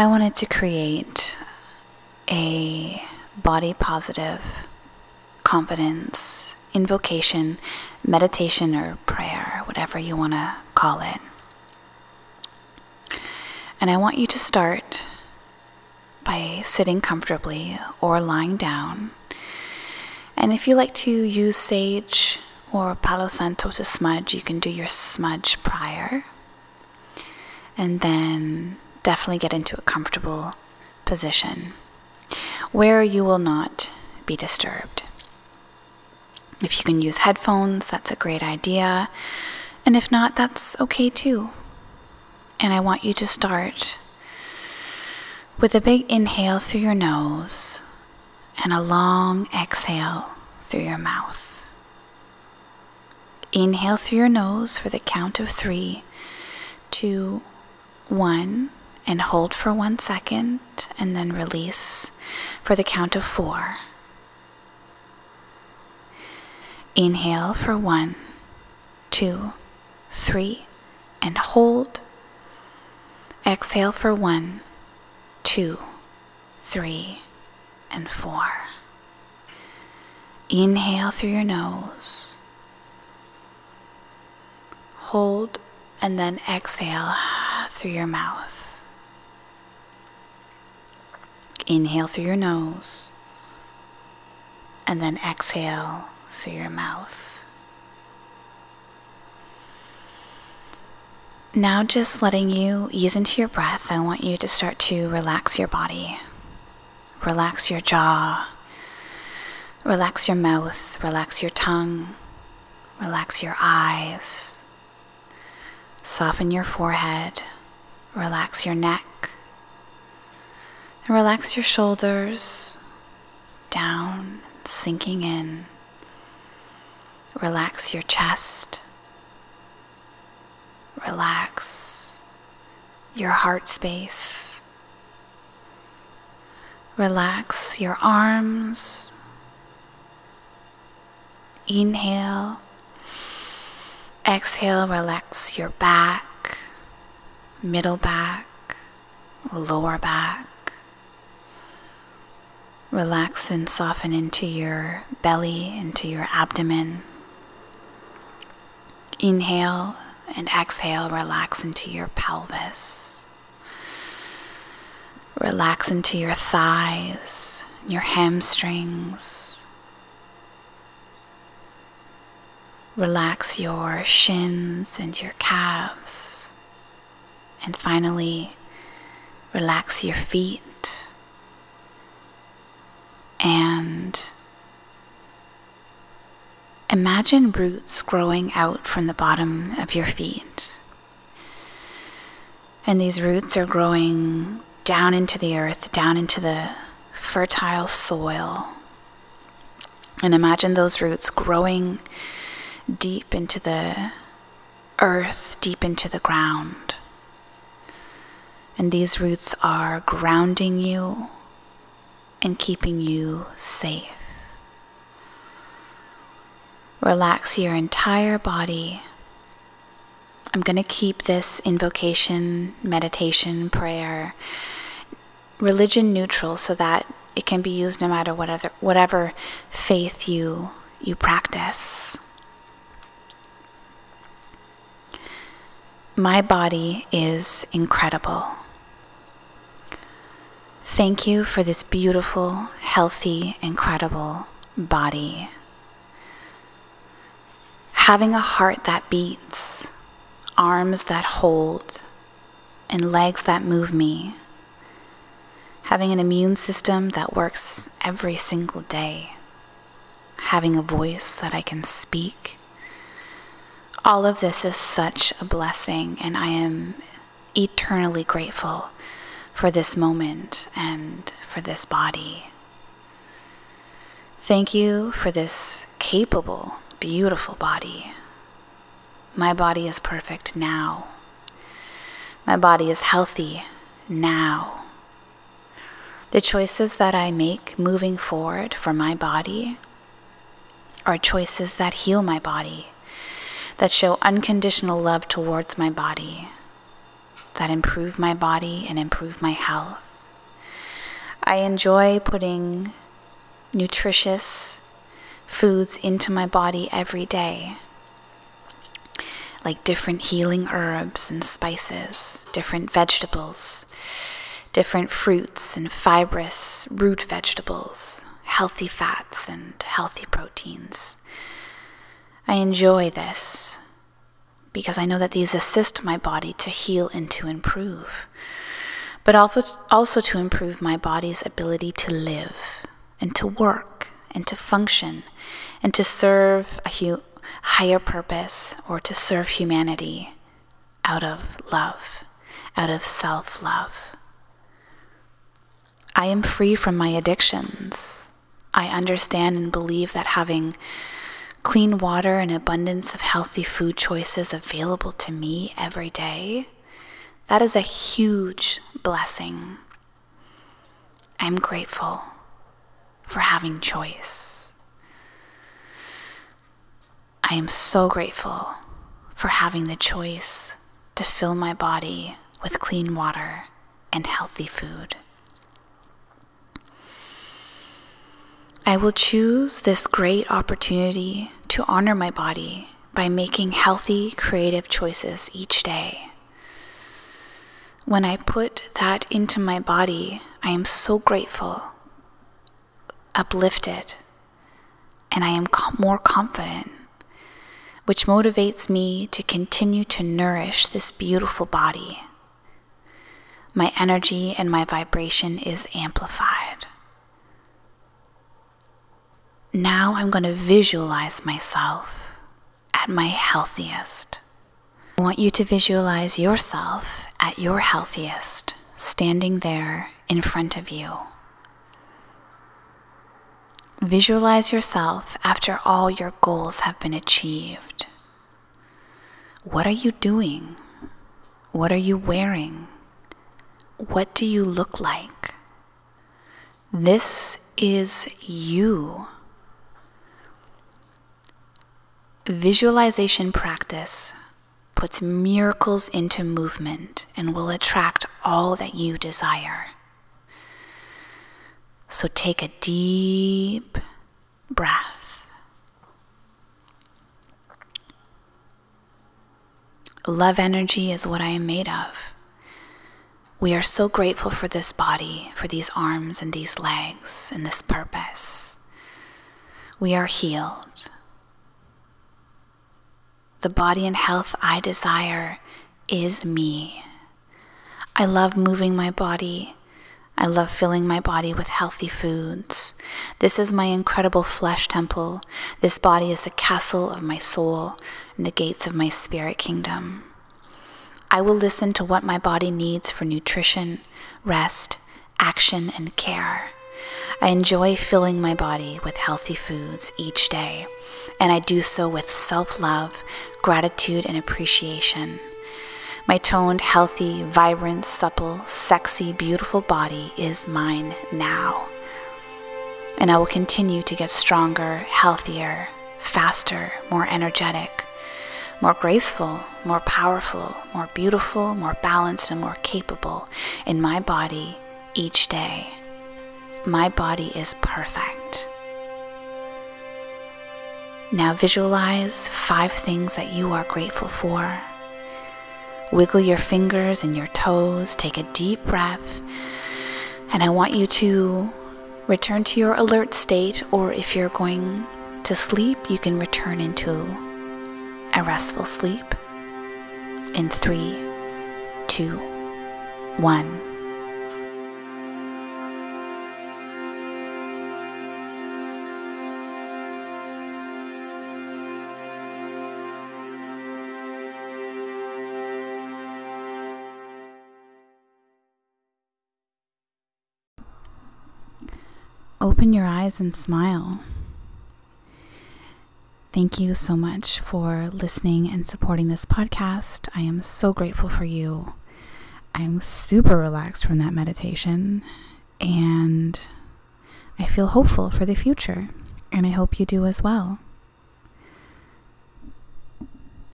I wanted to create a body positive confidence invocation, meditation, or prayer, whatever you want to call it. And I want you to start by sitting comfortably or lying down. And if you like to use sage or Palo Santo to smudge, you can do your smudge prior. And then definitely get into a comfortable position where you will not be disturbed. If you can use headphones, that's a great idea. And if not, that's okay too. And I want you to start with a big inhale through your nose and a long exhale through your mouth. Inhale through your nose for the count of three, two, one, and hold for one second, and then release for the count of four. Inhale for one, two, three, and hold. Exhale for one, two, three, and four. Inhale through your nose. Hold and then exhale through your mouth. Inhale through your nose and then exhale through your mouth. Now, just letting you ease into your breath, I want you to start to relax your body. Relax your jaw. Relax your mouth. Relax your tongue. Relax your eyes. Soften your forehead. Relax your neck. And relax your shoulders down, sinking in. Relax your chest. Relax your heart space. Relax your arms. Inhale. Exhale, relax your back, middle back, lower back. Relax and soften into your belly, into your abdomen. Inhale and exhale, relax into your pelvis. Relax into your thighs, your hamstrings. Relax your shins and your calves. And finally, relax your feet. And Imagine roots growing out from the bottom of your feet. And these roots are growing down into the earth, down into the fertile soil. And imagine those roots growing deep into the earth, deep into the ground. And these roots are grounding you and keeping you safe. Relax your entire body. I'm going to keep this invocation, meditation, prayer, religion neutral so that it can be used no matter what other, whatever faith you, you practice. My body is incredible. Thank you for this beautiful, healthy, incredible body. Having a heart that beats, arms that hold, and legs that move me, having an immune system that works every single day, having a voice that I can speak. All of this is such a blessing, and I am eternally grateful for this moment and for this body. Thank you for this capable beautiful body. My body is perfect now. My body is healthy now. The choices that I make moving forward for my body are choices that heal my body, that show unconditional love towards my body, that improve my body and improve my health. I enjoy putting nutritious foods into my body every day, like different healing herbs and spices, different vegetables, different fruits and fibrous root vegetables, healthy fats and healthy proteins. I enjoy this because I know that these assist my body to heal and to improve, but also, also to improve my body's ability to live and to work and to function and to serve a hu- higher purpose or to serve humanity out of love, out of self love. I am free from my addictions. I understand and believe that having clean water and abundance of healthy food choices available to me every day, that is a huge blessing. I'm grateful for having choice. I am so grateful for having the choice to fill my body with clean water and healthy food. I will choose this great opportunity to honor my body by making healthy, creative choices each day. When I put that into my body, I am so grateful, uplifted, and I am more confident, which motivates me to continue to nourish this beautiful body. My energy and my vibration is amplified. Now I'm going to visualize myself at my healthiest. I want you to visualize yourself at your healthiest, standing there in front of you. Visualize yourself after all your goals have been achieved. What are you doing? What are you wearing? What do you look like? This is you. Visualization practice puts miracles into movement and will attract all that you desire. So take a deep breath. Love energy is what I am made of. We are so grateful for this body, for these arms and these legs, and this purpose. We are healed. The body and health I desire is me. I love moving my body. I love filling my body with healthy foods. This is my incredible flesh temple. This body is the castle of my soul and the gates of my spirit kingdom. I will listen to what my body needs for nutrition, rest, action, and care. I enjoy filling my body with healthy foods each day, and I do so with self love, gratitude, and appreciation. My toned, healthy, vibrant, supple, sexy, beautiful body is mine now. And I will continue to get stronger, healthier, faster, more energetic, more graceful, more powerful, more beautiful, more balanced, and more capable in my body each day. My body is perfect. Now visualize five things that you are grateful for. Wiggle your fingers and your toes, take a deep breath, and I want you to return to your alert state, or if you're going to sleep, you can return into a restful sleep in three, two, one. Open your eyes and smile. Thank you so much for listening and supporting this podcast. I am so grateful for you. I'm super relaxed from that meditation and I feel hopeful for the future, and I hope you do as well.